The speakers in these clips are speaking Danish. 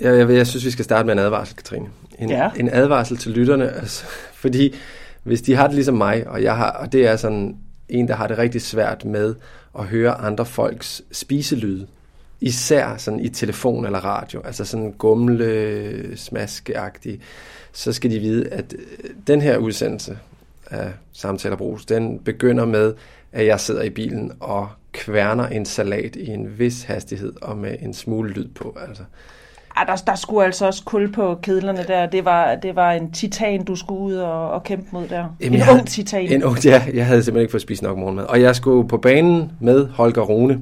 Jeg, jeg, jeg synes, vi skal starte med en advarsel, Katrine. En, Ja. en advarsel til lytterne, altså, fordi hvis de har det ligesom mig, og jeg har, og det er sådan en, der har det rigtig svært med at høre andre folks spiselyde, især sådan i telefon eller radio, altså sådan gumle, smaskeagtig, så skal de vide, at øh, den her udsendelse af Samtaler Brugs, den begynder med, at jeg sidder i bilen og kværner en salat i en vis hastighed og med en smule lyd på. Altså. Ej, der, der skulle altså også kul på kedlerne der. Det var, det var en titan, du skulle ud og, og kæmpe mod der. Jamen, en ung havde- titan. En ung, ja, jeg havde simpelthen ikke fået spist nok morgenmad. Og jeg skulle på banen med Holger Rune.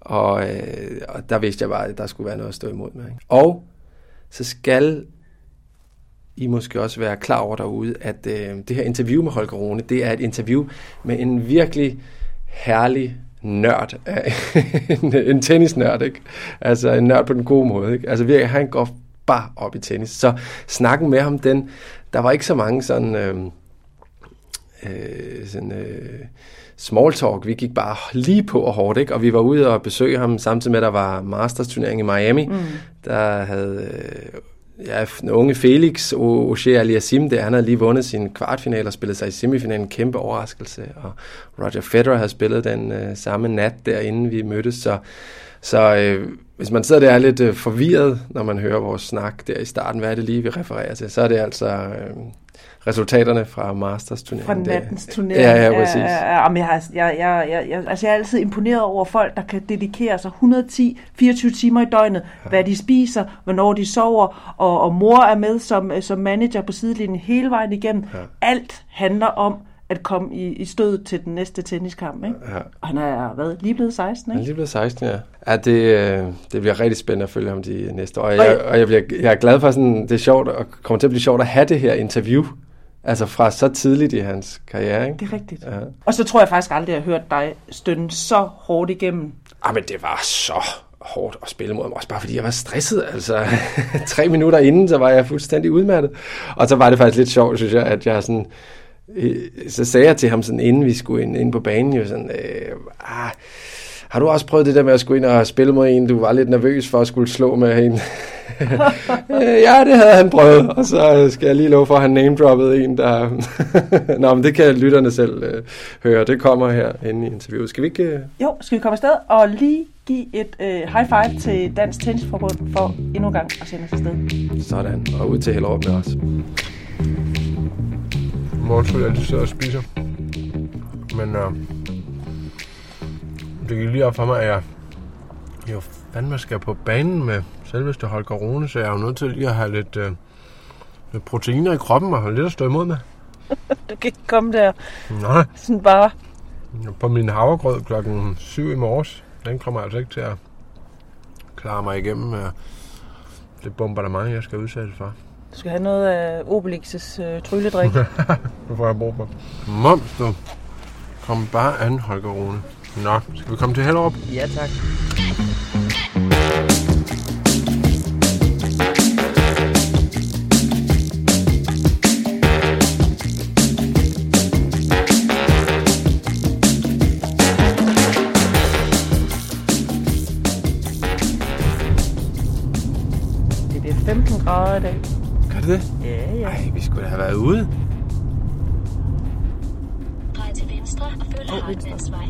Og, øh, og der vidste jeg bare, at der skulle være noget at stå imod med. Ikke? Og så skal I måske også være klar over derude, at øh, det her interview med Holger Rune, det er et interview med en virkelig herlig nørd. en, en tennisnørd, ikke? Altså en nørd på den gode måde, ikke? Altså virkelig, han går bare op i tennis. Så snakken med ham, den, der var ikke så mange sådan... Øh, øh, sådan, øh, small talk. Vi gik bare lige på og hårdt, ikke? Og vi var ude og besøge ham, samtidig med, at der var Masters turnering i Miami. Mm. Der havde øh, ja, unge Felix Ogier Aliasim, der han har lige vundet sin kvartfinale og spillet sig i semifinalen. En kæmpe overraskelse. Og Roger Federer har spillet den øh, samme nat derinde, vi mødtes. Så, så øh, hvis man sidder der og er lidt øh, forvirret, når man hører vores snak der i starten, hvad er det lige, vi refererer til, så er det altså... Øh, resultaterne fra Masters turneringen. Fra nattens turnering. Ja, ja, præcis. Ja, ja, jeg, jeg, jeg, jeg, altså jeg er altid imponeret over folk, der kan dedikere sig 110, 24 timer i døgnet, ja. hvad de spiser, hvornår de sover, og, og mor er med som, øh, som manager på sidelinjen hele vejen igennem. Ja. Alt handler om at komme i, i stød til den næste tenniskamp. Ikke? Ja. Og han er hvad, lige blevet 16, Han er ikke? lige blevet 16, ja. ja det, øh, det bliver rigtig spændende at følge ham de næste år. Og jeg- og jeg, bliver, jeg er glad for, sådan, det er sjovt, og kommer til at blive sjovt at have det her interview. Altså fra så tidligt i hans karriere, ikke? Det er rigtigt. Ja. Og så tror jeg faktisk aldrig, at jeg har hørt dig stønne så hårdt igennem. Ah, men det var så hårdt at spille mod mig, også bare fordi jeg var stresset. Altså, tre minutter inden, så var jeg fuldstændig udmattet. Og så var det faktisk lidt sjovt, synes jeg, at jeg sådan... øh, Så sagde jeg til ham sådan, inden vi skulle ind, ind på banen, jo sådan... Øh, ah, har du også prøvet det der med at skulle ind og spille mod en, du var lidt nervøs for at skulle slå med en? Ja, det havde han prøvet, og så øh, skal jeg lige love for, at han name-droppede en, der... Nå, men det kan lytterne selv øh, høre. Det kommer her inde i interviewet. Skal vi ikke... Øh... Jo, skal vi komme afsted og lige give et øh, high five til Dansk Tennisforbund for endnu en gang at sende os afsted. Sådan, og ud til Hellerup med os. Morgen jeg altid sidder og spiser. Men øh, det gik lige op for mig, at jeg jo fandme skal på banen med selveste Holger Rune, så jeg er jo nødt til lige at have lidt, øh, lidt proteiner i kroppen og have lidt at stå imod med. Du kan ikke komme der Nej, sådan bare. på min havregrød klokken 7 i morges, den kommer altså ikke til at klare mig igennem øh, det bombardement, jeg skal udsættes for. Du skal have noget af Obelix' øh, trylledrik. Det får jeg brug for. Moms, du. Kom bare an, Holger Rune. Nå, skal vi komme til Hellerup? ja, tak. Det bliver 15 grader i dag. Gør det det? Ja, ja. Ej, vi skulle da have været ude. Drej til venstre og følg Åh, oh. Hartmannsvej.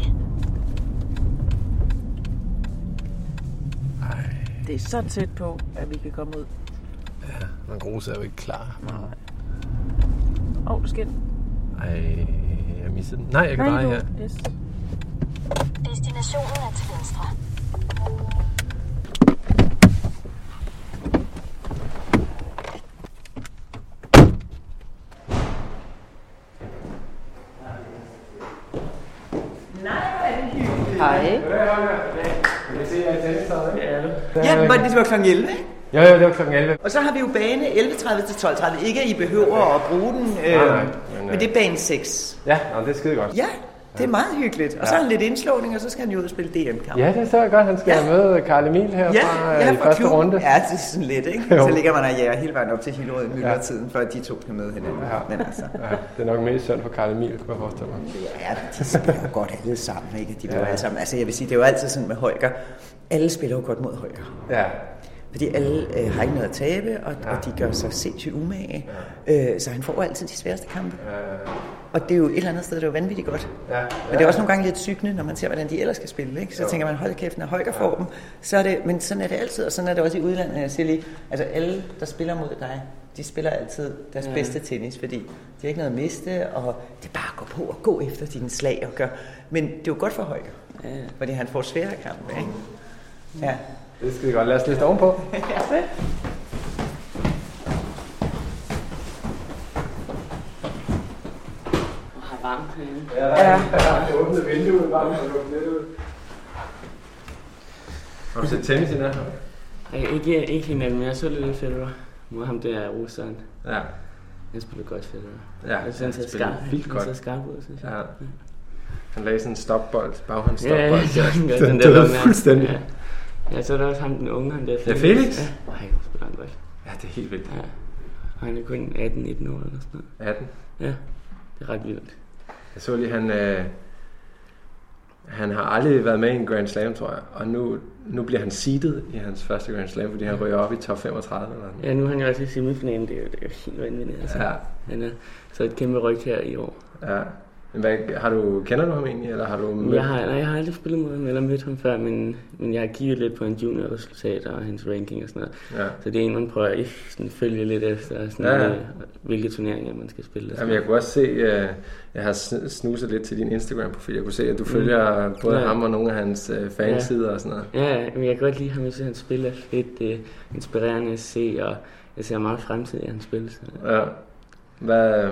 Det er så tæt på, at vi kan komme ud. ja, men Grus er jo ikke klar. Åh, oh, skal... Ej, jeg missede den. Nej, jeg kan Nej, dreje her. Yes. Destinationen er til venstre. Hej. Kan vi se, at jeg er tennistøjet? Ja, men det var kl. 11, ikke? Jo, jo, det var klokken 11. Og så har vi jo bane 11.30 til 12.30. Ikke at I behøver at bruge den, øh, Nej, nej, men, men det er bane 6. Ja, nå, det er skide godt. Ja, det er meget hyggeligt. Og så har han lidt indslåning, og så skal han jo ud og spille DM-kamp. Ja, det er godt. Han skal Ja. møde Karl Emil her Ja, fra, ja, i fra første klubben. runde. Ja, det er sådan lidt, ikke? Jo. Så ligger man og jager hele vejen op til Hillerød i myldretiden, for at de to kan møde hinanden. Ja. Men altså, Ja, det er nok mest synd for Karl Emil, kunne jeg forestille mig. ja, de spiller godt alle sammen, ikke? De ja. alle sammen. Altså, jeg vil sige, det er jo altid sådan med Holger. Alle spiller jo godt mod Holger. Ja, Fordi alle øh, har ikke noget at tabe, og, ja. og de gør sig sindssygt umage. Ja. Øh, så han får altid de sværeste kampe. Ja. Og det er jo et eller andet sted, det er jo vanvittigt godt. Ja. Ja. Men det er også nogle gange lidt sygne, når man ser, hvordan de ellers skal spille. Ikke? Så jo. tænker man, hold kæft, når Holger får dem. Så er det, men sådan er det altid, og sådan er det også i udlandet. Jeg siger lige, altså alle, der spiller mod dig, de spiller altid deres ja. bedste tennis, fordi de har ikke noget at miste, og det er bare at gå på og gå efter dine slag og gøre. Men det er jo godt for Holger, ja. fordi han får svære kampe. Ikke? Ja. Det skal vi godt. Lad os liste ovenpå. ja. har varmt herinde. Ja, der er, ja. der åbnet vinduet, varmt og lukket lidt ud. Har du set tennis i nat? Nej, ikke, ikke hinanden, men jeg så lidt Federer mod ham der russeren. Ja. Han spiller godt Federer. Ja, jeg synes, han ser skarp, vildt godt. Han ser skarp ud, synes jeg. Ja. Han lagde sådan en stopbold, baghånd Ja, ja, ja, den, den den der fuldstændig. Ja. Ja, så er der også ham, den unge, ham der Ja, Felix? Ja, nej, han spiller han godt. Ja, det er helt vildt. Ja. Og han er kun 18-19 år eller sådan noget. 18. Ja, det er ret vildt. Jeg så lige, han, øh, han har aldrig været med i en Grand Slam, tror jeg. Og nu, nu bliver han seedet i hans første Grand Slam, fordi han ryger op i top 35. Eller sådan. Ja, nu er han jo også i semifinalen, det er jo, det er jo helt vanvittigt. Altså. Ja. Han er så et kæmpe ryg her i år. Ja. Men hvad, har du, kender du ham egentlig, eller har du mødt Jeg har, nej, jeg har aldrig spillet mod ham eller mødt ham før, men, men jeg har kigget lidt på en junior resultat og hans ranking og sådan noget. Ja. Så det er en, man prøver at sådan, følge lidt efter, sådan, Ja, ja. øh, hvilke turneringer man skal spille. Jamen, jeg kunne også se, øh, jeg har sn- snuset lidt til din Instagram-profil. Jeg kunne se, at du følger både Mm. Ja. ham og nogle af hans øh, fansider og sådan noget. Ja, ja, men jeg kan godt lide ham, jeg synes, han spiller fedt, er inspirerende at se, og jeg ser meget fremtid i hans spil. Så. Ja. Hvad, øh,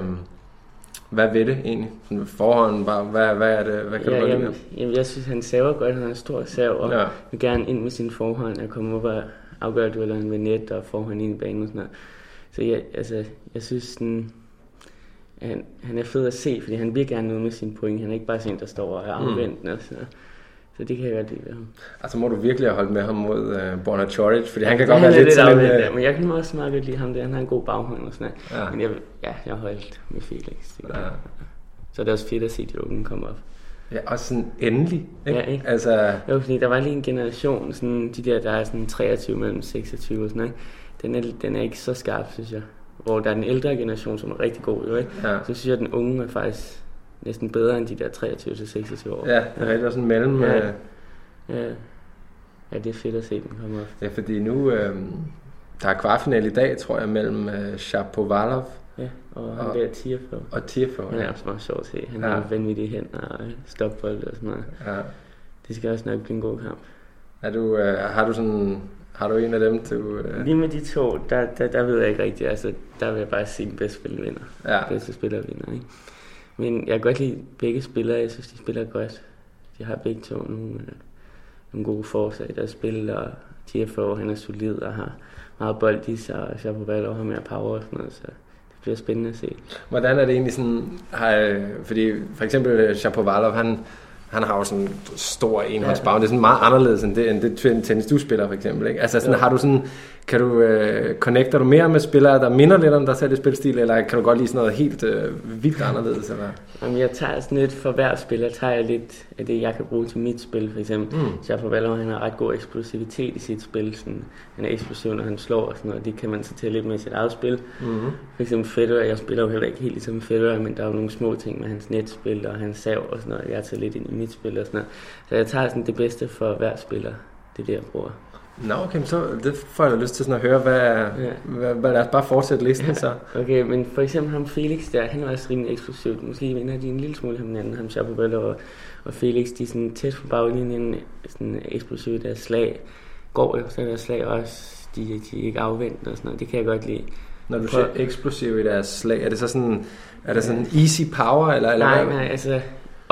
hvad ved det egentlig? Forhånden bare, hvad, hvad er det, hvad kan ja, du godt jamen, jamen, jeg synes, han saver godt, han har en stor sav, og Ja. vil gerne ind med sin forhånd og komme op og afgøre duellerne med net og forhånd ind i banen og sådan noget. Så jeg, altså, jeg synes, sådan, han, han er fed at se, fordi han vil gerne noget med sine point. Han er ikke bare sådan der står og er afvendt. Mm. Og sådan noget. Så det kan jeg godt lide ved ham. Altså må du virkelig have holdt med ham mod øh, Borna Choric, fordi han kan Ja, godt være er lidt sådan afvendt, Øh, men jeg kan også meget godt lide ham der. Han har en god baghånd og sådan noget. Ja. Men jeg, ja, jeg har holdt med Felix. Det Ja. ja. Så er det også fedt at se de unge komme op. ja, også sådan endelig. Ikke? Ja, ikke? Altså, Jo, fordi der var lige en generation, sådan, de der, der er sådan 23 mellem 26 og sådan noget. Den er, den er ikke så skarp, synes jeg. Hvor der er den ældre generation, som er rigtig god, jo, ikke? Ja. Så synes jeg, at den unge er faktisk næsten bedre end de der 23 til 26 år. ja, det er rigtig sådan mellem... Ja. Øh, Ja, ja det er fedt at se den komme op. ja, fordi nu... Øh, der er kvartfinale i dag, tror jeg, mellem øh, Shapovalov Ja, og han Og- der Tiafo. og Tiafoe. Han er også meget sjov at se. Han Ja. har vanvittige hænder og stopbold og sådan noget. Ja. Det skal også nok blive en god kamp. Er du, øh, har du sådan... Har du en af dem, du... Øh, Lige med de to, der, der, der ved jeg ikke rigtigt. Altså, der vil jeg bare sige, den bedste spiller vinder. ja. bedste spiller vinder. Ikke? Men jeg kan godt lide begge spillere. Jeg synes, de spiller godt. De har begge to nogle, øh, nogle gode forslag i deres spil, og TFO, han er solid og har meget bold i sig, og Shapovalov har mere power og sådan noget, så det bliver spændende at se. Hvordan er det egentlig sådan... Har, fordi for eksempel øh, Shapovalov, han, han har jo sådan en stor enhåndsbag. Det er sådan meget anderledes end det, end det ten- tennis, du spiller for eksempel. Ikke? Altså sådan, Jo. har du sådan... Kan du... Øh, connecter du mere med spillere, der minder lidt om dig selv i spilstil, eller kan du godt lide sådan noget helt øh, vildt anderledes? Eller? Jamen, jeg tager sådan lidt for hver spiller, tager jeg lidt af det, jeg kan bruge til mit spil, for eksempel. Mm. Mm. Shapovalov, han har ret god eksplosivitet i sit spil. Sådan, han er eksplosiv, når han slår og sådan noget. Det kan man så til lidt med sit eget spil. Mm-hmm. For eksempel Federer, jeg spiller jo heller ikke helt ligesom Federer, men der er jo nogle små ting med hans netspil og hans sav og sådan noget. Jeg tager lidt ind i mit spil og sådan noget. Så jeg tager sådan det bedste for hver spiller. Det er det, jeg bruger. Nå, okay, men så det får jeg lyst til sådan at høre, hvad, ja. hvad, hvad lad os bare fortsætte listen ja. så. Okay, men for eksempel ham Felix der, han er også rimelig eksplosivt. Måske vinder de en lille smule ham hinanden, ham Chapovalov og, og Felix, de er sådan tæt på baglinjen, sådan eksplosive deres slag. Går jo, så er deres slag også, de, de er ikke afvendt og sådan noget. Det kan jeg godt lide. Når du Prøv- siger eksplosiv i deres slag, er det så sådan, er det sådan easy power, eller, eller Nej, hvad? nej, altså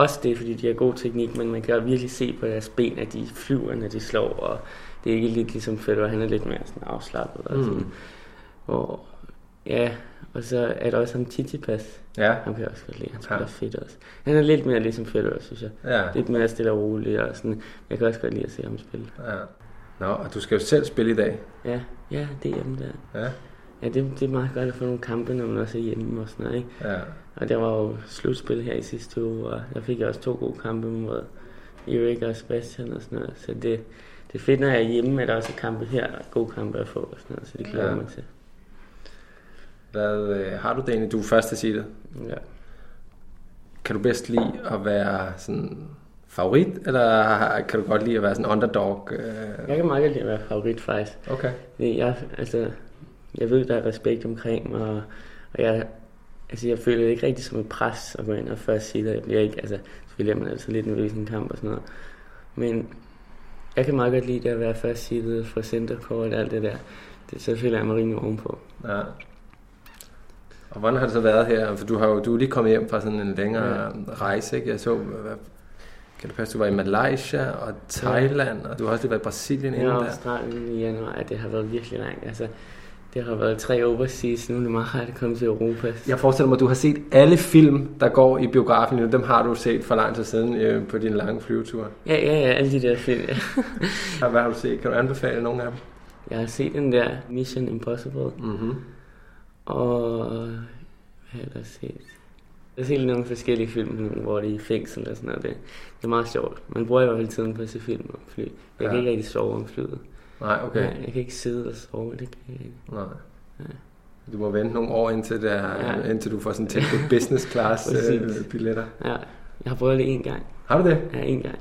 også det, fordi de har god teknik, men man kan virkelig se på deres ben, at de flyver, når de slår, og det er ikke lidt ligesom Federer, han er lidt mere sådan afslappet. Og Mm. sådan, og, ja, og så er der også ham Tsitsipas. Ja, Ham kan jeg også godt lide, han spiller Ja. fedt også. Han er lidt mere ligesom Federer, synes jeg. ja, Lidt mere stille og rolig, og sådan, jeg kan også godt lide at se ham spille. ja. Nå, og du skal jo selv spille i dag. Ja, ja, det er hjemme der. Ja, Ja, det, det er meget godt at få nogle kampe, når man også er hjemme og sådan noget, ikke? ja. Og der var jo slutspil her i sidste uge, og der fik jeg også to gode kampe mod Erik og Sebastian og sådan noget. Så det, det er fedt, når jeg hjemme, at der også er kampe her, og gode kampe at få, og sådan noget, så det glæder Ja. mig til. Hvad øh, har du det egentlig? Du er først til at sige det. Ja. Kan du bedst lide at være sådan favorit, eller kan du godt lide at være sådan underdog? Øh? Jeg kan meget godt lide at være favorit, faktisk. Okay. Det, jeg, altså, jeg ved, der er respekt omkring mig, og, og jeg, altså, jeg føler det ikke rigtig som et pres at gå ind og først sige det. Jeg bliver ikke, altså, selvfølgelig er man altid lidt nervøs i en kamp og sådan noget. Men jeg kan meget godt lide det at være først seedet fra centercourt og alt det der. Det, så føler jeg mig rimelig ovenpå. Ja. Og hvordan har det så været her? For du har jo du er lige kommet hjem fra sådan en længere ja. rejse, ikke? Jeg så, hvad, kan det passe, du var i Malaysia og Thailand, og du har også lige været i Brasilien inden er der. Australien i januar, at det har været virkelig langt. Altså, det har været tre overseas, nu er det meget rart at komme til Europa. Jeg forestiller mig, at du har set alle film, der går i biografen nu. Dem har du set for lang tid siden øh, på din lange flyvetur. Ja, ja, ja, alle de der film. Ja. Hvad har du set? Kan du anbefale nogle af dem? Jeg har set den der Mission Impossible, Mm-hmm. og hvad har jeg set? Jeg har set nogle forskellige film, hvor de er i fængsel og sådan noget. Det, det er meget sjovt. Man bruger i hvert fald tiden på at se film og fly. Jeg. Ja. kan ikke rigtig sove om flyet. Nej, okay. Ja, jeg kan ikke sidde og sove, det kan jeg ikke. Nej. Ja. Du må vente nogle år indtil, der, Ja. indtil du får sådan tilbudt business class øh, billetter. Ja, jeg har prøvet det en gang. Har du det? Ja, en gang.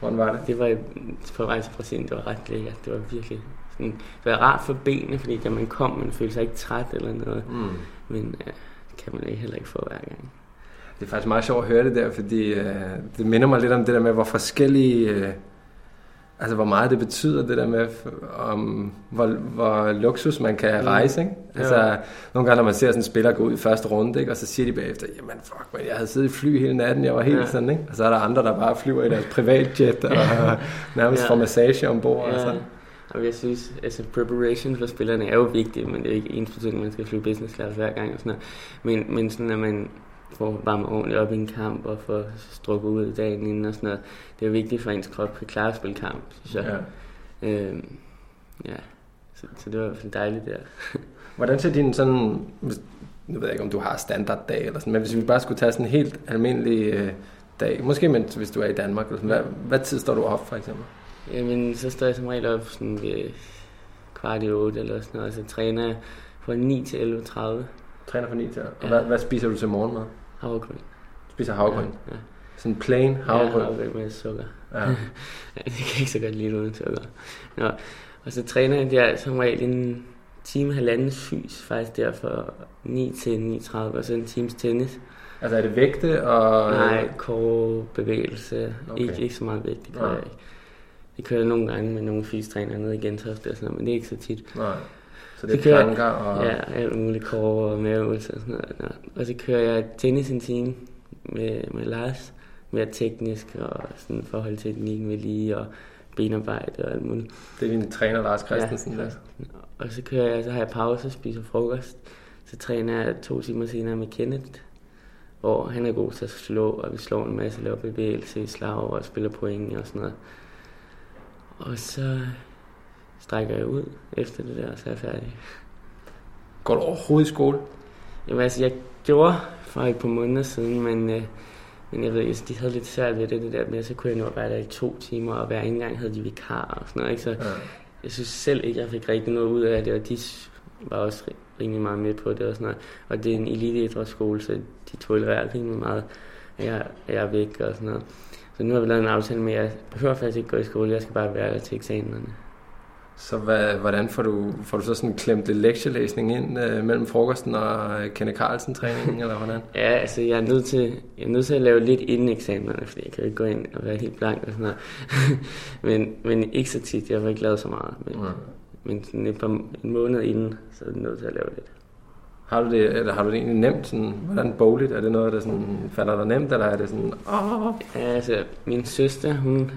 Hvordan var det? Det var på vej til Brasilien, det var ret lækkert. Det var virkelig sådan, det var rart for benene, fordi da man kom, man følte sig ikke træt eller noget. Mm. Men ja, det kan man ikke heller ikke få hver gang. Det er faktisk meget sjovt at høre det der, fordi øh, det minder mig lidt om det der med, hvor forskellige... Øh, altså, hvor meget det betyder, det der med, om hvor, hvor luksus man kan Mm. rejse, ikke? Altså, Ja. nogle gange, når man ser sådan en spiller gå ud i første runde, ikke? Og så siger de bagefter, jamen fuck, man, jeg havde siddet i fly hele natten, jeg var helt Ja. sådan, ikke? Og så er der andre, der bare flyver i deres privatjet, og nærmest Ja. får massage ombord, og Ja, sådan. og jeg synes, altså preparation for spillerne er jo vigtigt, men det er ikke ens betydning, at man skal flyve business class hver gang og sådan noget. Men, men sådan, at man får varmet ordentligt op i en kamp og får strukket ud dagen inden og sådan noget, det er vigtigt for ens krop kan klare at spille kamp, synes jeg. Ja. Øhm, ja. Så, så det var dejligt der. Hvordan ser din sådan, hvis- nu ved jeg ikke, om du har standarddag eller sådan, men hvis vi bare skulle tage sådan en helt almindelig øh, dag, måske mens, hvis du er i Danmark, eller sådan, hvad, hvad tid står du op for eksempel? Jamen, så står jeg som regel op sådan ved kvart i otte eller sådan noget, og så træner jeg fra 9 til 11.30 Træner fra 9 til, og Ja. hvad, hvad spiser du til morgenmad? Havregryn. Spiser havregryn. Ja, ja. Sådan plain havregryn. Ja, havregryn med sukker. Ja. Det kan ikke så godt lide uden sukker. Nå. Og så træner jeg som regel en time, halvanden fys, faktisk der fra 9 til 9.30, og så en times tennis. Altså er det vægte og... Nej, core, bevægelse, Okay. ikke, ikke så meget vægt, det kører jeg ikke. Det kører jeg nogle gange med nogle fystrænere nede i Gentofte og sådan noget, men det er ikke så tit. Nej. Så det er Det kører- planker og... Ja, alt muligt core og maveøvelser og sådan noget. Og så kører jeg tennis en time med, med Lars, mere teknisk og sådan forhold til teknikken ved lige og benarbejde og alt muligt. Det er din træner, Lars Christensen. Ja, der. Og så kører jeg, så har jeg pause og spiser frokost. Så træner jeg to timer senere med Kenneth, hvor han er god til at slå, og vi slår en masse, laver bevægelse i slag og spiller point og sådan noget. Og så strækker jeg ud efter det der, så er jeg færdig. Går du overhovedet i skole? Jamen altså, jeg gjorde for et par måneder siden, men, øh, men jeg ved, altså, de havde lidt svært ved det, det der med, så kunne jeg nå at være der i to timer, og hver en gang havde de vikar og sådan noget, ikke? Så Ja. jeg synes selv ikke, jeg fik rigtig noget ud af det, og de var også ri- rimelig meget med på det og sådan noget. Og det er en eliteidrætsskole, så de tolererer rimelig meget, at jeg, at jeg er væk og sådan noget. Så nu har vi lavet en aftale med, at jeg behøver faktisk ikke gå i skole, jeg skal bare være der til eksamenerne. Så hvad, hvordan får du, får du så sådan klemt lidt lektielæsning ind øh, mellem frokosten og øh, Kenneth Carlsen-træningen, eller hvordan? Ja, altså jeg er nødt til, jeg er nødt til at lave lidt inden eksamenerne, fordi jeg kan jo ikke gå ind og være helt blank og sådan noget. men, men ikke så tit, jeg har ikke lavet så meget. Men, Ja. men sådan et par, en måned inden, så er jeg nødt til at lave lidt. Har du det, eller har du det egentlig nemt? Sådan, hvordan bogligt? Er det noget, der sådan, falder dig nemt, eller er det sådan... Åh, Ja, altså min søster, hun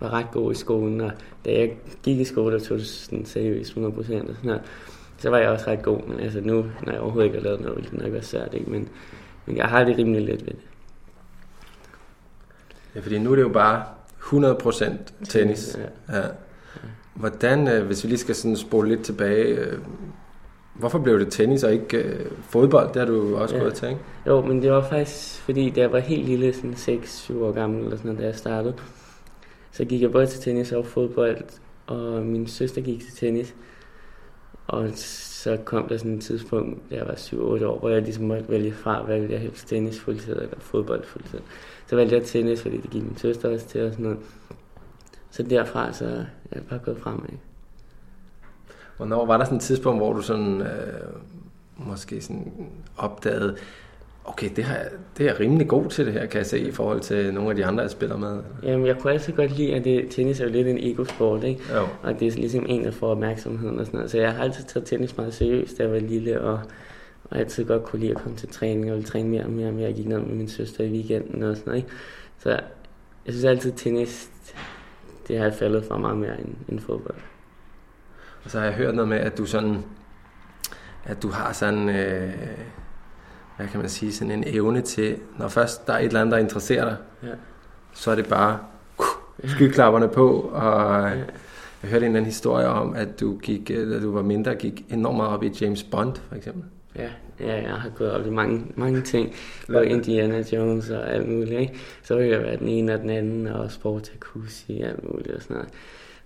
var ret god i skolen, og da jeg gik i skole, der tog det sådan seriøst 100% og sådan noget. Så var jeg også ret god, men altså nu, når jeg overhovedet ikke har lavet noget, ville det nok være svært, ikke? Men, men jeg har det rimelig let ved det. Ja, fordi nu er det jo bare 100% tennis. Ja. Ja. Hvordan, øh, hvis vi lige skal sådan spole lidt tilbage, øh, hvorfor blev det tennis og ikke øh, fodbold? Det har du også Ja. gået til, ikke? Jo, men det var faktisk, fordi da jeg var helt lille, sådan 6-7 år gammel, eller sådan da jeg startede, så gik jeg både til tennis og fodbold og min søster gik til tennis. Og så kom der sådan et tidspunkt, da jeg var 7-8 år, hvor jeg ligesom måtte vælge fra, hvad ville jeg helst tennis fuldtid eller fodbold fuldtid. Så valgte jeg tennis, fordi det gik min søster også til og sådan noget. Så derfra så er jeg bare gået fremad. Hvornår var der sådan et tidspunkt, hvor du sådan, øh, måske sådan opdagede, okay, det, her, det er jeg rimelig god til det her, kan jeg se, i forhold til nogle af de andre, jeg spiller med? Jamen, jeg kunne altid godt lide, at det, tennis er jo lidt en ego-sport, ikke? Jo. Og det er ligesom en, der får opmærksomheden og sådan noget. Så jeg har altid taget tennis meget seriøst, da jeg var lille, og, og altid godt kunne lide at komme til træning, og ville træne mere og mere og mere. Jeg gik ned med min søster i weekenden og sådan noget, ikke? Så jeg synes altid, tennis, det har jeg faldet for meget mere end, end fodbold. Og så har jeg hørt noget med, at du sådan, at du har sådan, øh, hvad kan man sige, sådan en evne til, når først der er et eller andet, der interesserer dig, Ja. så er det bare skyklapperne på, og jeg hørte en eller anden historie om, at du gik, da du var mindre, gik enormt meget op i James Bond, for eksempel. Ja, ja, jeg har gået op i mange, mange ting. Både Indiana Jones og alt muligt, ikke? Så vil jeg være den ene og den anden, og Sportacus i alt muligt og sådan noget.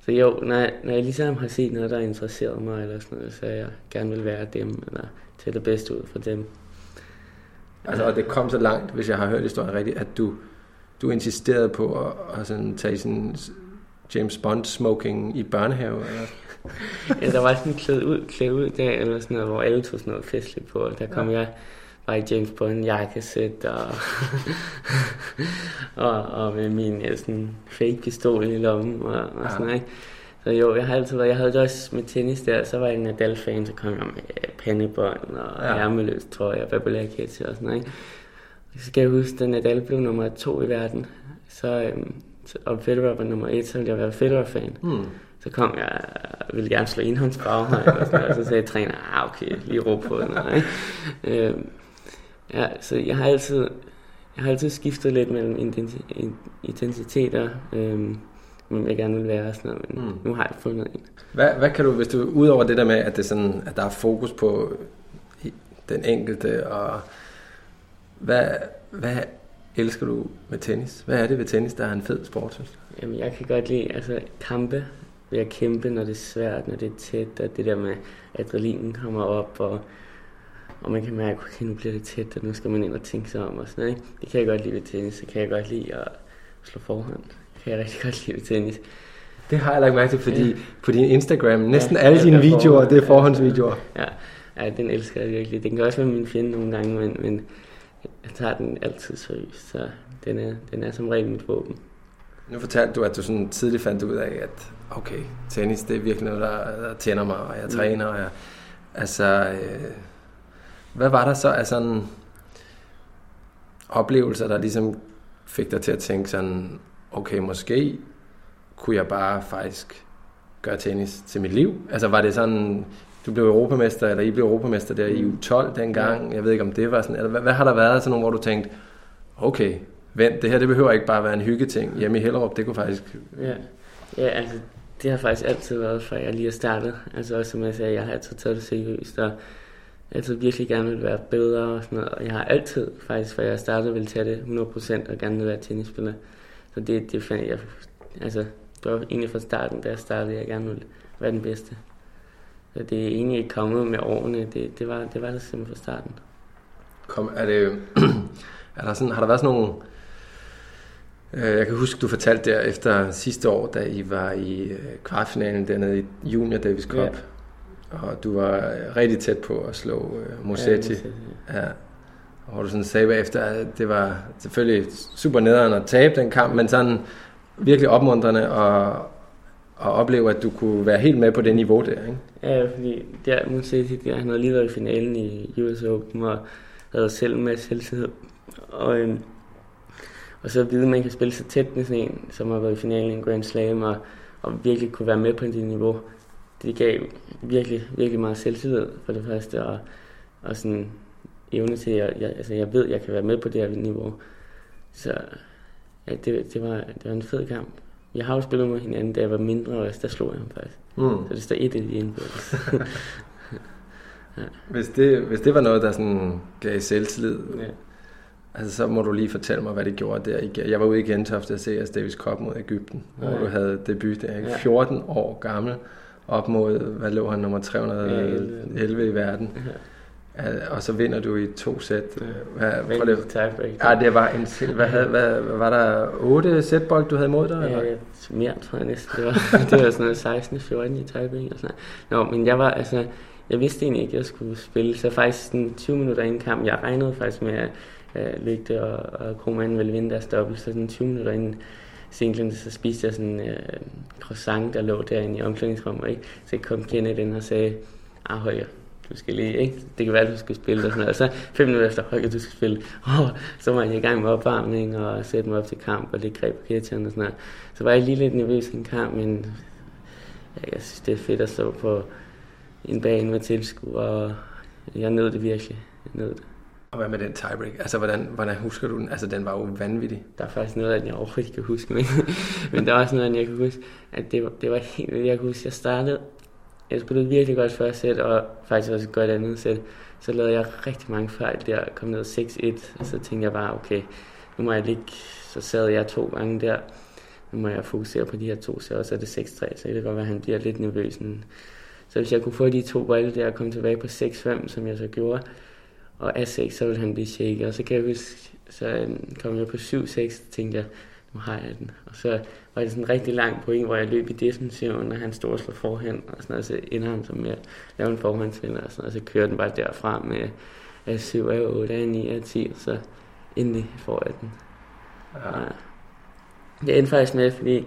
Så jo, når jeg, når jeg ligesom har set noget, der interesserer mig, eller sådan noget, så jeg gerne vil være dem, eller tage det bedste ud fra dem. Altså, og det kom så langt, hvis jeg har hørt historien rigtigt, at du, du insisterede på at, at sådan tage sådan James Bond smoking i børnehave. Eller? Ja, der var sådan en klædt ud, klædt ud dag, eller sådan noget, hvor alle tog sådan noget festligt på, og der kom ja. jeg bare i James Bond jakkesæt, og, og, og med min ja, sådan fake pistol i lommen, og, og Ja. sådan noget, ikke? Så jo, jeg har altid været, jeg havde det også med tennis der, så var jeg en Nadal-fan, så kom jeg med øh, pandebånd og Ja. ærmeløs trøje og babalærkæt og sådan noget, ikke? Så skal jeg huske, da Nadal blev nummer to i verden, så, øhm, og Federer var nummer et, så ville jeg være Federer-fan. Hmm. Så kom jeg, jeg ville gerne slå enhåndsbaghøj, og, sådan og så sagde træneren, ah okay, lige ro på den ikke? Øhm, ja, så jeg har altid, jeg har altid skiftet lidt mellem intensi- in- intensiteter, øhm, men jeg gerne vil være og sådan noget, men Mm. nu har jeg fundet en. Hvad, hvad kan du, hvis du, udover det der med, at, det sådan, at der er fokus på den enkelte, og hvad, hvad elsker du med tennis? Hvad er det ved tennis, der er en fed sport, synes du? Jamen, jeg kan godt lide altså, kampe, ved at kæmpe, når det er svært, når det er tæt, og det der med adrenalinen kommer op, og, og man kan mærke, okay, nu bliver det tæt, og nu skal man ind og tænke sig om, og sådan noget, ikke? Det kan jeg godt lide ved tennis, så kan jeg godt lide at slå forhånd. Kan jeg rigtig godt lide tennis. Det har jeg lagt mærke til, fordi Ja. på din Instagram, næsten Ja, alle ja, dine er videoer, det er forhåndsvideoer. Ja, ja, den elsker jeg virkelig. Den kan også være min fjende nogle gange, men, men jeg tager den altid seriøst, så den er, den er som regel mit våben. Nu fortalte du, at du sådan tidligt fandt ud af, at okay, tennis, det er virkelig noget, der, der tænder mig, og jeg Mm. træner, og jeg, altså, øh, hvad var der så af sådan oplevelser, der ligesom fik dig til at tænke sådan, okay, måske kunne jeg bare faktisk gøre tennis til mit liv? Altså var det sådan, du blev europamester, eller I blev europamester der i U12 dengang, jeg ved ikke om det var sådan, eller hvad, hvad har der været sådan nogle, hvor du tænkte, okay, vent, det her det behøver ikke bare være en hyggeting hjemme i Hellerup, det kunne faktisk... Ja, ja altså, det har faktisk altid været, før jeg lige har startet. Altså også som jeg sagde, jeg har altid taget det seriøst, og altid virkelig gerne vil være bedre og sådan noget. Og jeg har altid, faktisk, før jeg startede, vil tage det 100% og gerne vil være tennisspiller. Så det, det fandt jeg, altså, det var egentlig fra starten, da jeg startede, jeg gerne ville være den bedste. Så det er egentlig ikke kommet med årene, det, det, var, det var det simpelthen fra starten. Kom, er det, er der sådan, har der været sådan nogle... Øh, jeg kan huske, du fortalte der efter sidste år, da I var i øh, kvartfinalen dernede i Junior Davis Cup. Ja. Og du var rigtig tæt på at slå øh, Mosetti. Mosetti, Ja hvor du sådan sagde bagefter, at det var selvfølgelig super nederen at tabe den kamp, men sådan virkelig opmuntrende at, at opleve, at du kunne være helt med på det niveau der, ikke? Ja, fordi der, Musetti, der, han havde lige været i finalen i US Open, og havde selv med selvtillid. Og, øhm, og så at vide, at man kan spille så tæt med sådan en, som har været i finalen i en Grand Slam, og, og virkelig kunne være med på det niveau, det gav virkelig, virkelig meget selvtillid for det første, og, og sådan evne til, at jeg, altså jeg ved, at jeg kan være med på det her niveau. Så ja, det, det, var, det var en fed kamp. Jeg har jo spillet med hinanden, da jeg var mindre, og der slog jeg ham faktisk. Mm. Så det står et i indbyrdes. Hvis, det, hvis det var noget, der sådan gav selvtillid, ja. Altså, så må du lige fortælle mig, hvad det gjorde der. Jeg var ude i Gentofte og se Davis Cup mod Ægypten, hvor Ja. du havde debut der, ikke? Ja. 14 år gammel, op mod, hvad lå han, nummer 311 i verden. Ja, Og så vinder du i to sæt. Hvad, prøv Men lige- tiebreak. Ja, det var en til. Hvad, havde, hvad, var der otte sætbold, du havde imod dig? Eller? ja, mere tror jeg næsten. Det var, det var sådan noget 16 14 i tiebreak og sådan noget. Nå, men jeg var, altså, jeg vidste egentlig ikke, at jeg skulle spille. Så faktisk sådan 20 minutter inden kamp, jeg regnede faktisk med, at uh, Lygte og, og Krohmann ville vinde deres dobbelt. Så sådan 20 minutter inden singlen, så spiste jeg sådan en uh, croissant, der lå derinde i omklædningsrummet. Ikke? Så jeg kom Kenneth ind og sagde, ah Holger, du skal lige, ikke? Det kan være, at du skal spille og sådan noget. Og så fem minutter efter, Holger, du skal spille. Oh, så var jeg i gang med opvarmning og sætte mig op til kamp og lidt greb på og sådan noget. Så var jeg lige lidt nervøs i en kamp, men ja, jeg synes, det er fedt at stå på en bane med tilskuere, og jeg nød det virkelig. Jeg nød det. Og hvad med den tiebreak? Altså, hvordan, hvordan husker du den? Altså, den var jo vanvittig. Der er faktisk noget af den, jeg overhovedet ikke kan huske, men, men der er også noget jeg kan huske, at det var, det var helt vildt. Jeg kan huske, jeg startede, jeg spillede virkelig godt første sæt, og faktisk også et godt andet sæt. Så lavede jeg rigtig mange fejl der, kom ned 6-1, og så tænkte jeg bare, okay, nu må jeg ligge, så sad jeg to gange der, nu må jeg fokusere på de her to sæt, og så er det 6-3, så det kan godt være, at han bliver lidt nervøs. Men- Så hvis jeg kunne få de to bolde der og komme tilbage på 6-5, som jeg så gjorde, og A6, så ville han blive shaket. Og så kan jeg huske, så øhm, kom jeg på 7-6, tænkte jeg, nu har jeg den. Og så var det sådan en rigtig lang point, hvor jeg løb i defensiven, og han stod og slog forhen, og sådan noget, så ender han så med at lave en forhåndsvinder, og sådan noget, og så kører den bare derfra med A7, A8, A9, A10, og så endelig får jeg den. Ja. Det endte faktisk med, fordi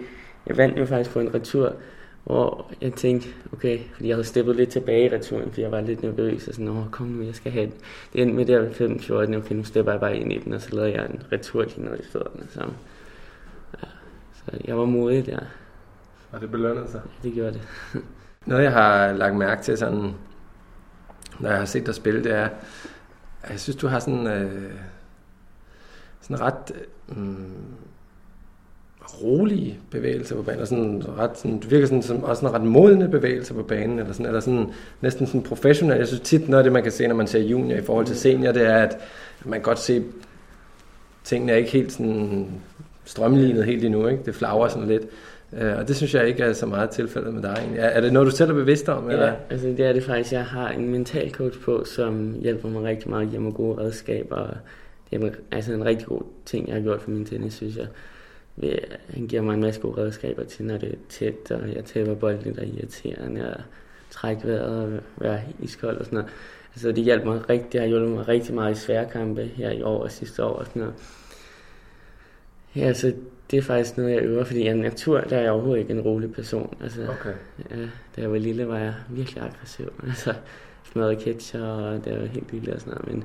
jeg vandt jo faktisk på en retur, hvor jeg tænkte, okay, fordi jeg havde steppet lidt tilbage i returen, fordi jeg var lidt nervøs, og sådan, åh, kom nu, jeg skal have den. Det endte med der ved 5 okay, nu stepper jeg bare ind i den, og så lavede jeg en retur lige ned i fødderne sammen. Ja, så jeg var modig der, Og det belønnede sig. det gjorde det. Noget, jeg har lagt mærke til, sådan, når jeg har set dig spille, det er, at jeg synes, du har sådan, øh, sådan ret øh, rolige bevægelser på banen, og sådan ret, sådan, du virker sådan, som, også sådan ret modne bevægelser på banen, eller, sådan, eller sådan, næsten sådan professionel. Jeg synes tit, noget af det, man kan se, når man ser junior i forhold til senior, det er, at man kan godt se, tingene er ikke helt sådan strømlignet helt endnu, ikke? det flagrer sådan lidt. Øh, og det synes jeg ikke er så meget tilfældet med dig egentlig. Er, er det noget, du selv er bevidst om? Eller? Ja, altså det er det faktisk. Jeg har en mental coach på, som hjælper mig rigtig meget, giver mig gode redskaber. og Det er altså en rigtig god ting, jeg har gjort for min tennis, synes jeg. Han giver mig en masse gode redskaber til, når det er tæt, og jeg tæver bolden lidt og irriterende, og trække vejret og være iskold og sådan noget. Altså det hjælper mig rigtig, det har hjulpet mig rigtig meget i sværkampe her i år og sidste år og sådan noget. Ja, altså det er faktisk noget, jeg øver, fordi af natur, der er jeg overhovedet ikke en rolig person. Altså, Okay. Ja, da jeg var lille, var jeg virkelig aggressiv. Altså, smadrede ketcher, og det var helt lille og sådan noget. Men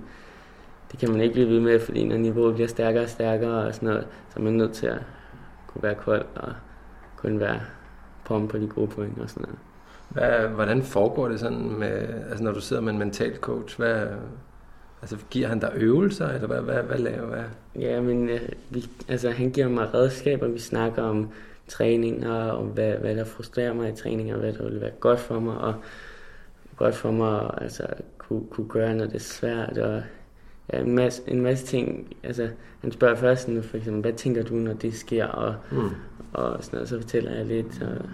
det kan man ikke blive ved med, fordi når niveauet bliver stærkere og stærkere og sådan noget, så er man nødt til at kunne være kold og kun være på på de gode point og sådan noget. Hvad, hvordan foregår det sådan, med, altså når du sidder med en mental coach? Hvad, altså giver han dig øvelser, eller hvad, hvad, hvad laver hvad? Ja, men øh, vi, altså, han giver mig redskaber. Vi snakker om træninger, og hvad, hvad der frustrerer mig i træninger, og hvad der vil være godt for mig, og godt for mig at altså, kunne, kunne gøre, når det er svært. Og, ja, en, masse, en masse ting. Altså, han spørger først, sådan, for eksempel, hvad tænker du, når det sker? Og, Mm. og sådan noget, så fortæller jeg lidt, og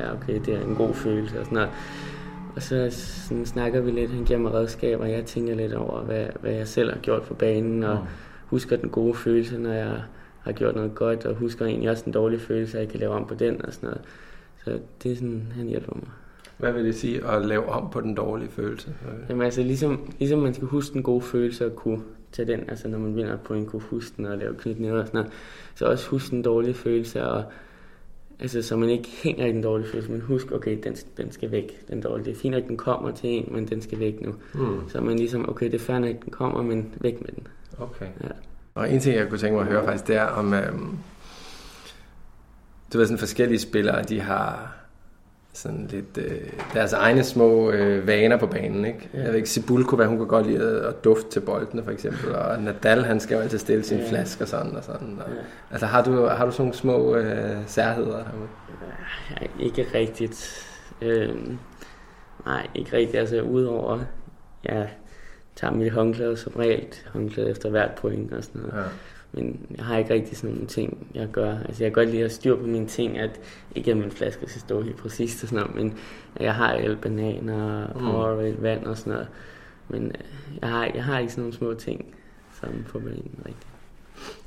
ja, okay, det er en god følelse og sådan noget. Og så sådan, snakker vi lidt, han giver mig redskaber, og jeg tænker lidt over, hvad, hvad jeg selv har gjort på banen, og husker den gode følelse, når jeg har gjort noget godt, og husker egentlig også den dårlige følelse, at jeg kan lave om på den og sådan noget. Så det er sådan, han hjælper mig. Hvad vil det sige at lave om på den dårlige følelse? Jamen altså, ligesom, ligesom man skal huske den gode følelse og kunne tage den, altså når man vinder på en kunne huske den og lave knytnæver og sådan noget, så også huske den dårlige følelse, og altså, så man ikke hænger i den dårlige følelse, men husk, okay, den, den skal væk, den dårlige. Det er fint, at den kommer til en, men den skal væk nu. Mm. Så man ligesom, okay, det er fair, at den kommer, men væk med den. Okay. Ja. Og en ting, jeg kunne tænke mig at høre faktisk, det er om, øhm, du ved, sådan forskellige spillere, de har sådan lidt øh, deres egne små øh, vaner på banen, ikke? Ja. Jeg ved ikke, Sibul kunne være, hun kan godt lide at, at dufte til boldene, for eksempel, og Nadal, han skal jo altid stille sin Ja. flaske og sådan og sådan. Og, Ja. Altså, har du, har du sådan nogle små øh, særheder herude? Ja, ikke rigtigt. Øh, nej, ikke rigtigt. Altså, udover, ja, tager mit håndklæde som regel, håndklæde efter hvert point og sådan noget. Ja. Men jeg har ikke rigtig sådan nogle ting, jeg gør. Altså jeg kan godt lide at styre på mine ting, at ikke at min flaske skal stå helt præcist og sådan noget, men jeg har alle bananer, Mm. Powerade, vand og sådan noget. Men øh, jeg har, jeg har ikke sådan nogle små ting, som på banen rigtigt.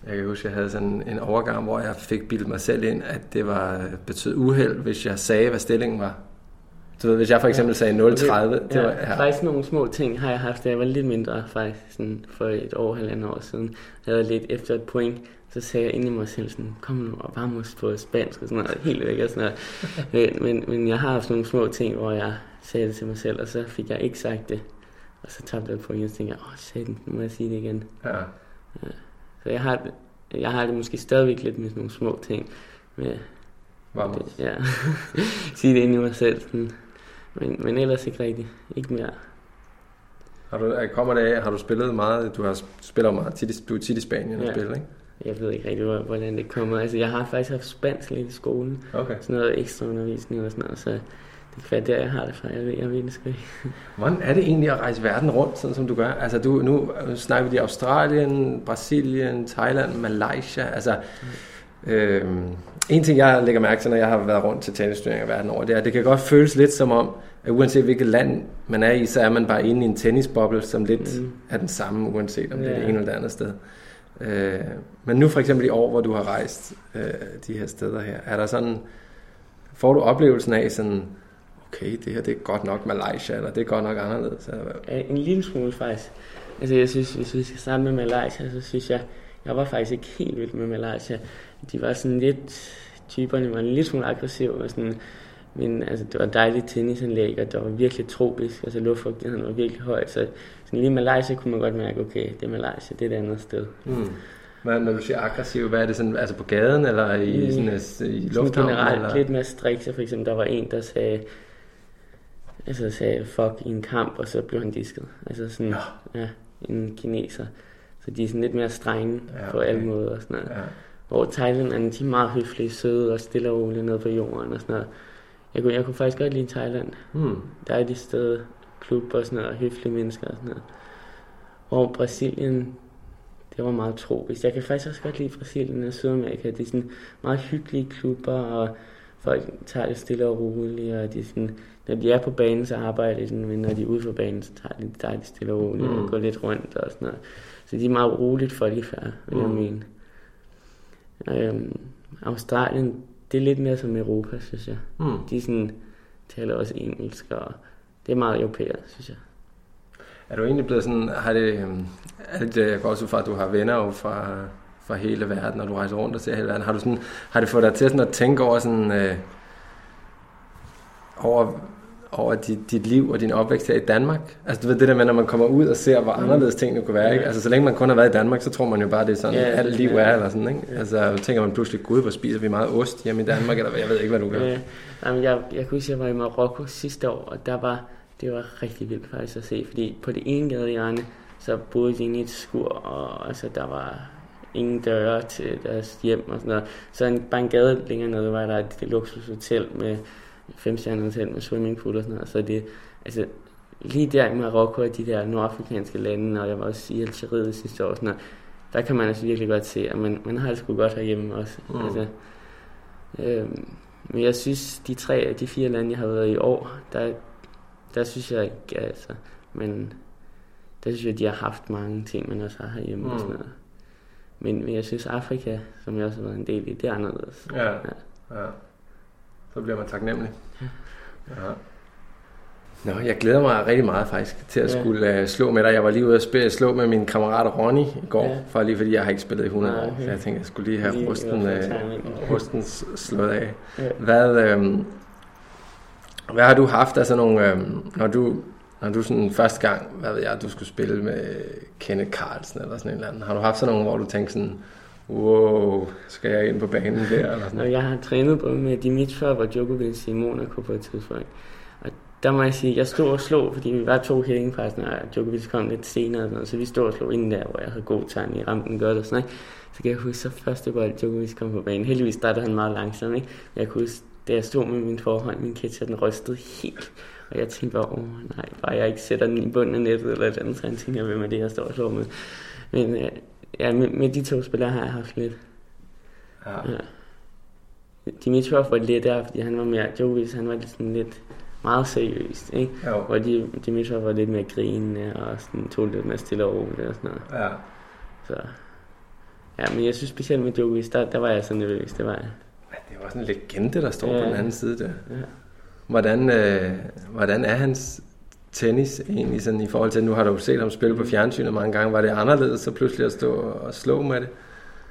Jeg kan huske, jeg havde sådan en overgang, hvor jeg fik bildet mig selv ind, at det var betød uheld, hvis jeg sagde, hvad stillingen var. Du ved, hvis jeg for eksempel sagde 0,30, det ja, var... Ja. Faktisk nogle små ting har jeg haft, da jeg var lidt mindre, faktisk sådan for et år, halvandet år siden. Jeg havde lidt efter et point, så sagde jeg ind i mig selv sådan, kom nu og vamos på spansk og sådan noget, helt væk og sådan noget. Men, men, men jeg har haft nogle små ting, hvor jeg sagde det til mig selv, og så fik jeg ikke sagt det. Og så tabte jeg et point, og så tænkte jeg, åh, satan, nu må jeg sige det igen. ja. Så jeg har, det- jeg har det måske stadigvæk lidt med sådan nogle små ting. Med, Vamos. ja, sige det ind i mig selv. Sådan. Men, men ellers ikke rigtigt. Ikke mere. Har du, er- kommer det af, har du spillet meget? Du har spiller meget tit, du er tit i Spanien og Ja. spiller, ikke? Jeg ved ikke rigtig, hvor- hvordan det kommer. Altså, jeg har faktisk haft spansk lidt i skolen. Okay. Sådan noget ekstra undervisning og sådan noget. Så det kan være der, jeg har det fra. Jeg ved, jeg ved det sgu ikke. Hvordan er det egentlig at rejse verden rundt, sådan som du gør? Altså, du, nu snakker vi i Australien, Brasilien, Thailand, Malaysia. Altså, øhm, en ting, jeg lægger mærke til, når jeg har været rundt til tennisturneringer verden over, det er, at det kan godt føles lidt som om, at uanset hvilket land man er i, så er man bare inde i en tennisboble, som lidt Mm. er den samme, uanset om det er Ja. det ene eller det andet sted. Øh, men nu for eksempel i år, hvor du har rejst øh, de her steder her, er der sådan, får du oplevelsen af sådan, okay, det her det er godt nok Malaysia, eller det er godt nok anderledes? Eller? Ja, en lille smule faktisk. Altså jeg synes, hvis vi skal starte med Malaysia, så synes jeg, jeg var faktisk ikke helt vild med Malaysia. De var sådan lidt, typerne var en lille smule aggressive, og sådan, men altså, det var et dejligt tennisanlæg, og det var virkelig tropisk, altså luftfugtigheden var virkelig høj, så sådan lige Malaysia kunne man godt mærke, okay, det er Malaysia, det er et andet sted. Mm. Men når du siger aggressiv, hvad er det sådan, altså på gaden, eller i, Mm. sådan, øh, i Sådan lufthavnen? generelt eller? lidt mere striks, så for eksempel der var en, der sagde, altså sagde fuck i en kamp, og så blev han disket. Altså sådan, ja, ja en kineser. Så de er sådan lidt mere strenge Ja, ja, på okay. alle måder og sådan noget. Ja. Hvor Thailand de er meget høflige, søde og stille og roligt nede på jorden og sådan noget. Jeg kunne, jeg kunne faktisk godt lide Thailand. Mm. Der er de steder, klub og sådan noget, og høflige mennesker og sådan noget. Hvor Brasilien, det var meget tropisk. Jeg kan faktisk også godt lide Brasilien og Sydamerika. Det er sådan meget hyggelige klubber, og folk tager det stille og roligt, og de sådan, når de er på banen, så arbejder de sådan, men når de er ude for banen, så tager de, tager de stille og roligt Mm. og går lidt rundt og sådan noget. Så de er meget roligt folkefærd, vil jeg Mm. mene. Øhm, Australien, det er lidt mere som Europa, synes jeg. Mm. De sådan, taler også engelsk, og det er meget europæer, synes jeg. Er du egentlig blevet sådan, har det, øhm, er det, jeg går også ud fra, at du har venner jo fra, fra hele verden, og du rejser rundt og ser hele verden. Har, du sådan, har det fået dig til sådan at tænke over sådan, øh, over, over dit, dit liv og din opvækst her i Danmark? Altså du ved det der med, når man kommer ud og ser, hvor anderledes tingene kunne være, ikke? Altså så længe man kun har været i Danmark, så tror man jo bare, det er sådan, Ja, ja, alt liv ja. er, eller sådan, ikke? Altså tænker man pludselig, gud, hvor spiser vi meget ost hjemme i Danmark, eller hvad? jeg ved ikke, hvad du gør. Øh, jamen, jeg, jeg kunne huske, at jeg var i Marokko sidste år, og der var, det var rigtig vildt faktisk at se, fordi på det ene gadehjørne, så boede de inde i et skur, og altså, der var ingen døre til deres hjem og sådan noget. Så en, bare en gade længere nede var der et luksushotel med femstjernet hotel med swimmingpool og sådan noget. Så det, altså, lige der i Marokko og de der nordafrikanske lande, og jeg var også i Algeriet sidste år, sådan noget, der kan man altså virkelig godt se, at man, man har det sgu godt herhjemme også. Mm. Altså, øhm, men jeg synes, de tre af de fire lande, jeg har været i år, der, der synes jeg ikke, altså, men der synes jeg, de har haft mange ting, man også har herhjemme mm. og sådan noget. Men, men jeg synes, Afrika, som jeg også har været en del i, det er anderledes. Ja, ja. Så bliver man taknemmelig. Ja. Nå, jeg glæder mig rigtig meget faktisk til at Ja. skulle uh, slå med dig. Jeg var lige ude at spille, slå med min kammerat Ronny i går, Ja. for lige fordi jeg har ikke spillet i 100 Nej, år. okay. Så jeg tænkte, jeg skulle lige have Lige rusten, uh, rusten slået af. Ja. Hvad, øhm, hvad har du haft af sådan nogle, øhm, når du, når du sådan første gang, hvad ved jeg, du skulle spille med Kenneth Carlsen eller sådan en eller anden, har du haft sådan nogle, hvor du tænkte sådan, wow, skal jeg ind på banen der, eller sådan jeg har trænet både med Dimitrov og Djokovic i Monaco på et tidspunkt. Og der må jeg sige, at jeg stod og slog, fordi vi var to hittingpartnere, og Djokovic kom lidt senere, og sådan noget, så vi stod og slog inden der, hvor jeg havde god tegn i rampen godt og sådan noget. Så kan jeg huske, så første bold Djokovic kom på banen. Heldigvis startede han meget langsomt, ikke? Men jeg kunne huske, da jeg stod med min forhånd, min ketcher, den rystede helt. Og jeg tænkte bare, åh nej, bare jeg ikke sætter den i bunden af nettet eller et andet, så han tænker, hvem er det, jeg står og slår med. Men øh, ja, med, med de to spillere har jeg haft lidt. Ja. Ja. Dimitrov var lidt der, fordi han var mere, Djokovic han var lidt sådan lidt meget seriøst, ikke? Jo. Hvor de, Dimitrov var lidt mere grinende og sådan, tog lidt mere stille og roligt og sådan noget. Ja. Så, ja, men jeg synes specielt med Djokovic, der, der var jeg så nervøs, det var jeg. Ja, Det er jo også en legende, der står Ja. på den anden side der. Ja. Hvordan, øh, hvordan er hans tennis egentlig sådan i forhold til, nu har du jo set ham spille på fjernsynet mange gange, var det anderledes så pludselig at stå og slå med det?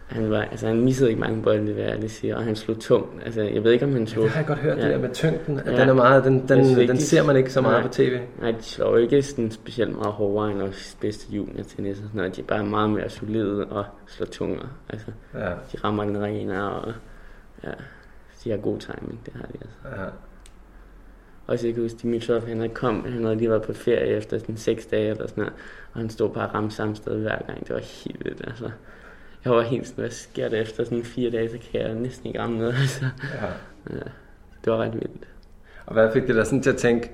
Han, var, altså, han missede ikke mange bolde, vil jeg ærligt sige, og han slog tungt. Altså, jeg ved ikke, om han slog... Det har jeg godt hørt, ja. Ja. det der med tyngden, at Ja. den er meget, den, den, ikke, den de- ser man ikke så meget Nej. på tv. Nej, de slår ikke sådan specielt meget hårdere end os bedste junior-tennis og sådan noget. De er bare meget mere solide og slår tungere. Altså, Ja, de rammer den renere, og ja, de har god timing, det har de altså. ja. Også jeg kan huske, Dimitrov, han havde, kom, han havde lige været på ferie efter sådan seks dage eller sådan noget, og han stod bare og ramte samme sted hver gang. Det var helt vildt, altså. Jeg var helt sådan, hvad sker der efter sådan fire dage, så kan jeg næsten ikke ramme noget, altså. ja. Ja, det var ret vildt. Og hvad fik det dig sådan til at tænke,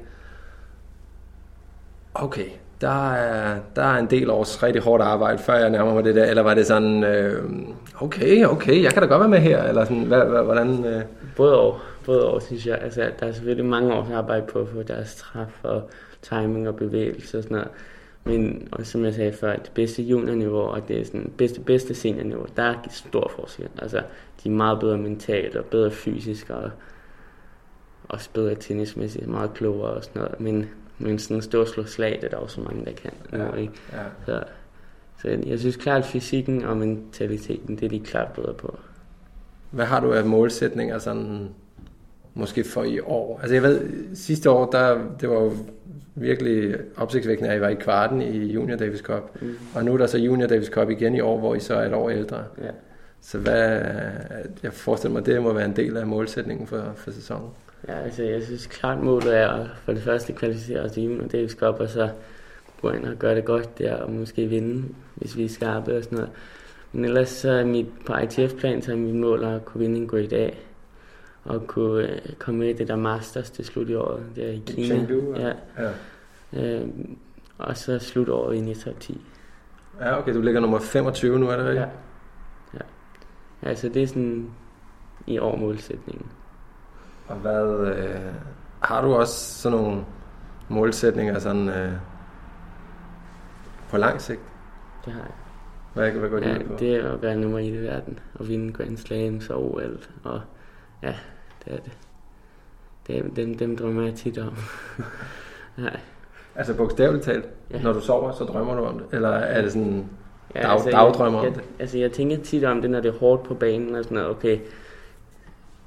okay, der er, der er en del års rigtig hårdt arbejde, før jeg nærmer mig det der, eller var det sådan, øh, okay, okay, jeg kan da godt være med her, eller sådan, hvad, hvad, hvordan, øh, Både år, både år, synes jeg. Altså, der er selvfølgelig mange års arbejde på at få deres træf og timing og bevægelse og sådan noget. Men og som jeg sagde før, det bedste juniorniveau og det er sådan bedste, bedste seniorniveau, der er stor forskel. Altså, de er meget bedre mentalt og bedre fysisk og også bedre tennismæssigt, meget klogere og sådan noget. Men, men sådan stå og slå slag, det er der også mange, der kan. Ja. ikke? ja. Så, så jeg, jeg synes klart, at fysikken og mentaliteten, det er de klart bedre på. Hvad har du af målsætninger sådan, måske for i år? Altså jeg ved, sidste år, der, det var jo virkelig opsigtsvækkende, at I var i kvarten i Junior Davis Cup. Mm. Og nu er der så Junior Davis Cup igen i år, hvor I så er et år ældre. Ja. Så hvad, jeg forestiller mig, det må være en del af målsætningen for, for sæsonen. Ja, altså jeg synes klart målet er at for det første kvalificere os til Junior Davis Cup, og så gå ind og gøre det godt der, og måske vinde, hvis vi er skarpe og sådan noget. Men ellers så er mit, på ITF-plan, så er mit mål at kunne vinde en Grade A, og kunne øh, komme med i det der Masters til slut i året, der i Kina. Chengdu, ja. ja. Øh, og så slut året i top 10. Ja, okay, du ligger nummer 25 nu, er det rigtigt? Ja. ja. Altså det er sådan i år målsætningen. Og hvad, øh, har du også sådan nogle målsætninger sådan, øh, på lang sigt? Det har jeg. Hvad, hvad går det Ja, ud på? det er at være nummer 1 i verden og vinde Grand Slams og OL. Og ja, det er det. det er, dem, dem drømmer jeg tit om. Nej. Altså bogstaveligt talt, Ja. når du sover, så drømmer du om det? Eller er det sådan, Ja, Dag- dagdrømmer om jeg, det. jeg, altså jeg tænker tit om det, når det er hårdt på banen og sådan noget. Okay,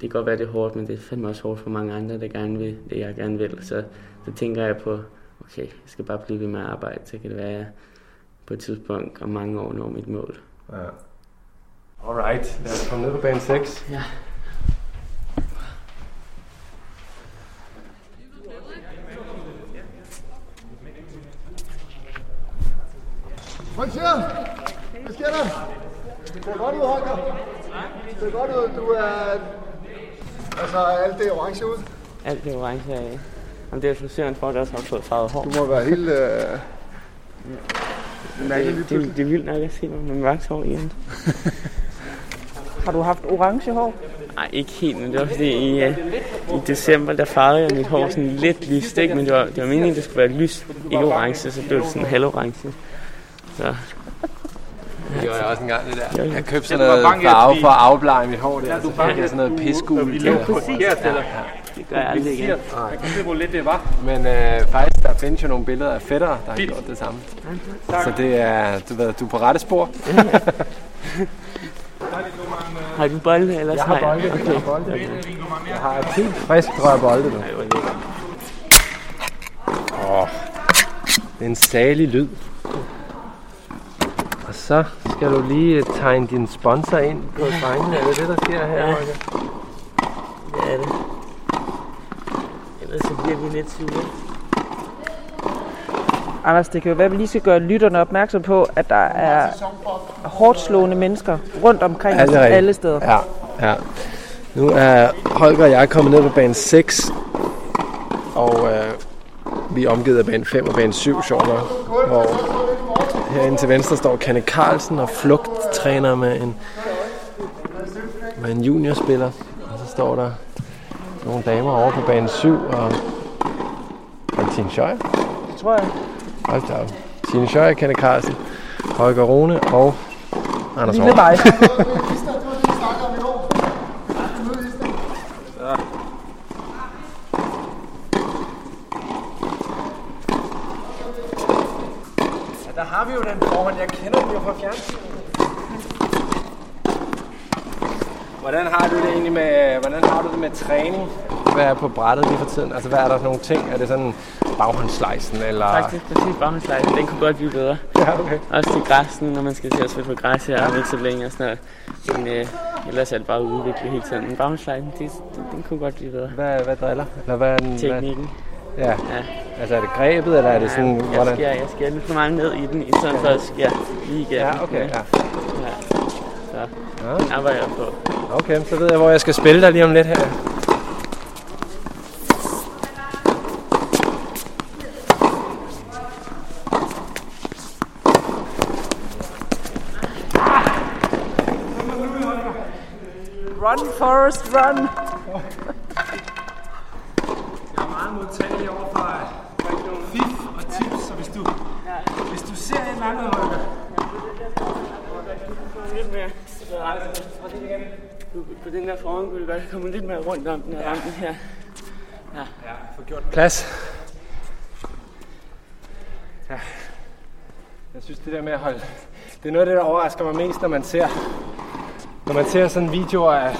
det kan godt være, det er hårdt, men det er fandme også hårdt for mange andre, der gerne vil det, jeg gerne vil. Så, så tænker jeg på, okay, jeg skal bare blive ved med at arbejde, så kan det være, at jeg på et tidspunkt om mange år når mit mål. ja. Alright, lad os komme ned på bane 6. Ja. Hvad sker der? Hvad sker der? Det ser godt ud, Holger. Det ser godt ud. Du er... Altså, alt det er orange ud. Alt det orange af. Jamen, det er frisøren for, at der også har fået farvet hår. Du må være helt... Øh... Mærkelig lige Det, det, det er vildt nok at se mig med mørkt hår igen. Har du haft orange hår? Nej, ikke helt, men det var fordi i, uh, i december, der farvede jeg mit hår sådan lidt lyst, ikke? Men det var, det var meningen, det skulle være lyst, ikke orange, så blev det sådan halvorange. Så Det gjorde jeg også engang det der. Ja. Jeg købte sådan noget farve for at afblege mit hår der. Så fik jeg sådan noget pissegul. det gør jeg aldrig igen. Men øh, faktisk, der findes jo nogle billeder af fætter, der har gjort det samme. Så det er, du ved, du er på rette spor. Har du bolde, eller Jeg har bolde, jeg har bolde. Jeg har et helt frisk rør bolde nu. Åh, det er en salig lyd. Så skal du lige øh, tegne din sponsor ind på strengen. Er det det, der sker her, Ja. Holger? Det er det. Ellers så bliver vi lidt sure. Anders, det kan jo være, at vi lige skal gøre lytterne opmærksom på, at der er hårdt slående mennesker rundt omkring Ja, os alle steder. Ja, ja. Nu er Holger og jeg kommet ned på bane 6. Og øh, Vi er omgivet af bane 5 og bane 7, sjovt nok. Hvor herinde til venstre står Kenneth Carlsen og flugttræner med en, med en juniorspiller. Og så står der nogle damer over på bane 7 og Martin Schøjer. Det tror jeg. Hold da op. Tine Schøjer, Kenneth Carlsen, Holger Rune og Anders Lille mig. Ja, der har vi jo den formand. Jeg kender den jo fra fjernsynet. Hvordan har du det egentlig med, hvordan har du det med træning? Hvad er på brættet lige for tiden? Altså, hvad er der for nogle ting? Er det sådan baghåndslejsen, eller... Faktisk præcis bagholdslejsen, den kunne godt blive bedre. Ja, okay. Også til græsne, når man skal til at spille på græs her ikke så længe og sådan noget. Men øh, ellers er det bare udvikle hele tiden. Men bagholdslejsen, det, den, den kunne godt blive bedre. Hvad, hvad driller? Eller hvad er den? Teknikken. Hvad, ja. Ja. Altså, er det grebet, eller er det sådan, jeg, hvordan? skærer, jeg skærer lidt for meget ned i den, i stedet for at skære lige igennem. Ja, okay, ja. ja. Så den arbejder jeg på. Okay, så ved jeg, hvor jeg skal spille dig lige om lidt her. Run, Forrest, run. Jeg er meget modtagelig over for fif og tips, så hvis du, hvis du ser et eller andet, Holger, Lidt mere. På den der foran kunne du godt komme lidt mere rundt om den her rampen her. plads. Ja. Jeg synes, det der med at holde... Det er noget af det, der overrasker mig mest, når man ser, når man ser sådan videoer af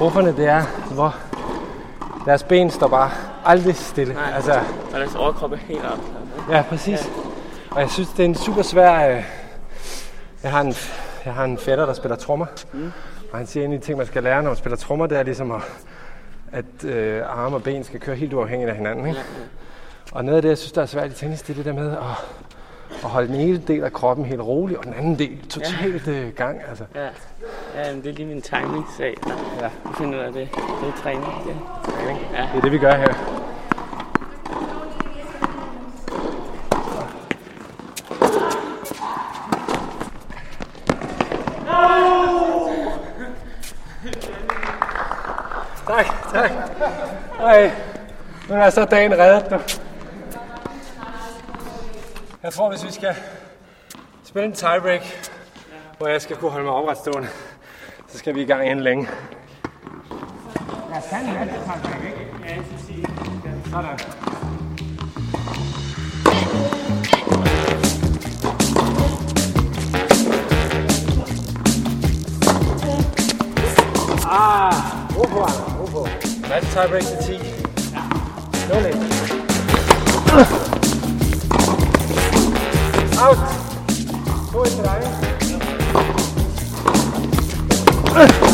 rufferne, det er, hvor deres ben står bare aldrig stille. Nej. Altså, Og deres overkrop er helt op. ja, præcis. Og jeg synes, det er en super svær... Øh... Jeg, har en, jeg har en fætter, der spiller trommer. Mm. Og han siger, at en af de ting, man skal lære, når man spiller trommer, det er ligesom at, at øh, arme og ben skal køre helt uafhængigt af hinanden. Ikke? Og noget af det, jeg synes, der er svært i tennis, det er det der med at, at holde den ene del af kroppen helt rolig, og den anden del totalt øh, gang. Altså. Ja, ja men det er lige min timing-sag. Ja. Jeg finder ud af det. Det er træning. Det. Ja. Det er det, vi gør her. Tak, tak. Ej, nu er så dagen reddet, du. Jeg tror, hvis vi skal spille en tiebreak, hvor jeg skal kunne holde mig opretstående, så skal vi i gang inden længe. Sådan. Match tiebreak til 10. Ja. Nul ind. Out. To ind til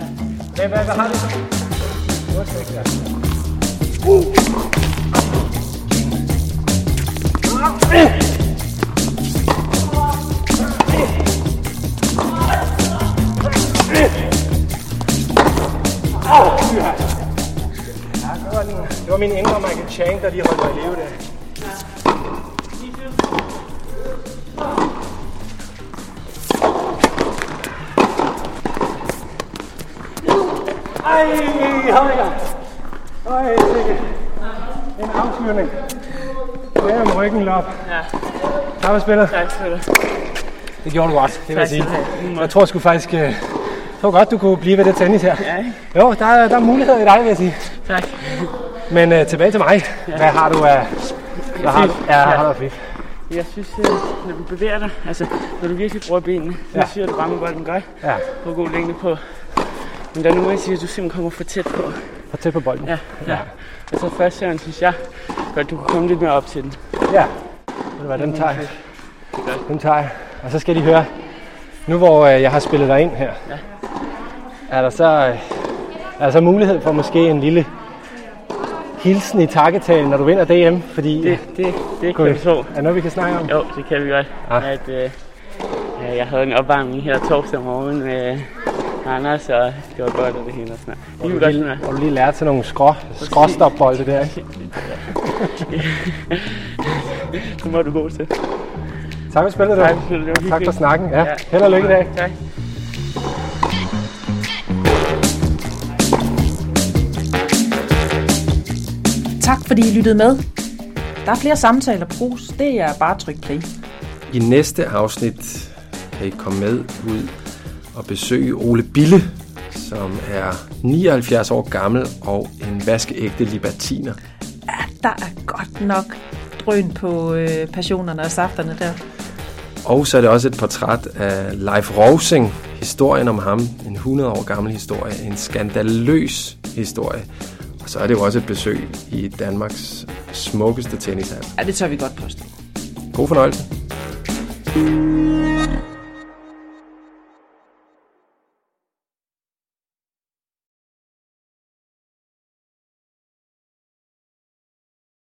til. hvad, hvad det, har du? Udsigt, ja. Det var, det var min indre Michael Chang, der lige holdt mig i live der. Tak for spillet. Tak du have. Det gjorde du godt, det vil jeg sige. du. Jeg tror sgu faktisk, øh, Det var godt, du kunne blive ved det tennis her. Ja, ikke? Jo, der er, der er muligheder i dig, vil jeg sige. Tak. Men øh, tilbage til mig. Hvad har du af... Hvad har, ja, har du fif? Jeg synes, øh, når du bevæger dig, altså når du virkelig bruger benene, så Ja. siger du rammer bolden godt. Ja, På god længde på. Men der er nogle, jeg siger, at du simpelthen kommer for tæt på. for tæt på bolden. Ja, ja. Og så første serien, synes jeg, godt, du kan komme lidt mere op til den. Ja. Ved du hvad, den tager jeg. Den tager jeg. Og så skal de høre, nu hvor øh, jeg har spillet dig ind her, Ja. er der så, øh, er der så mulighed for måske en lille hilsen i takketalen, når du vinder DM, fordi Det, det, det Kunne kan vi- få. er det noget, vi kan snakke om? Jo, det kan vi godt. Ah. At, øh, jeg havde en opvarmning her torsdag morgen med Anders, og det var godt, og det hele og. Det kan vi godt lige, du lige lærte til nogle skrå, skråstopbolde der, ikke? Det må du gå til. Tak for spillet, du. Tak, for spillet. Tak for snakken. Ja. Held og lykke i dag. Tak. Tak fordi I lyttede med. Der er flere samtaler på brus. Det er bare at trykke play. I næste afsnit kan I komme med ud og besøge Ole Bille, som er 79 år gammel og en vaskeægte libertiner. Der er godt nok drøn på øh, passionerne og safterne der. Og så er det også et portræt af Leif Rosing, historien om ham, en 100 år gammel historie, en skandaløs historie. Og så er det jo også et besøg i Danmarks smukkeste tennishal. Ja, det tør vi godt påstå. God fornøjelse.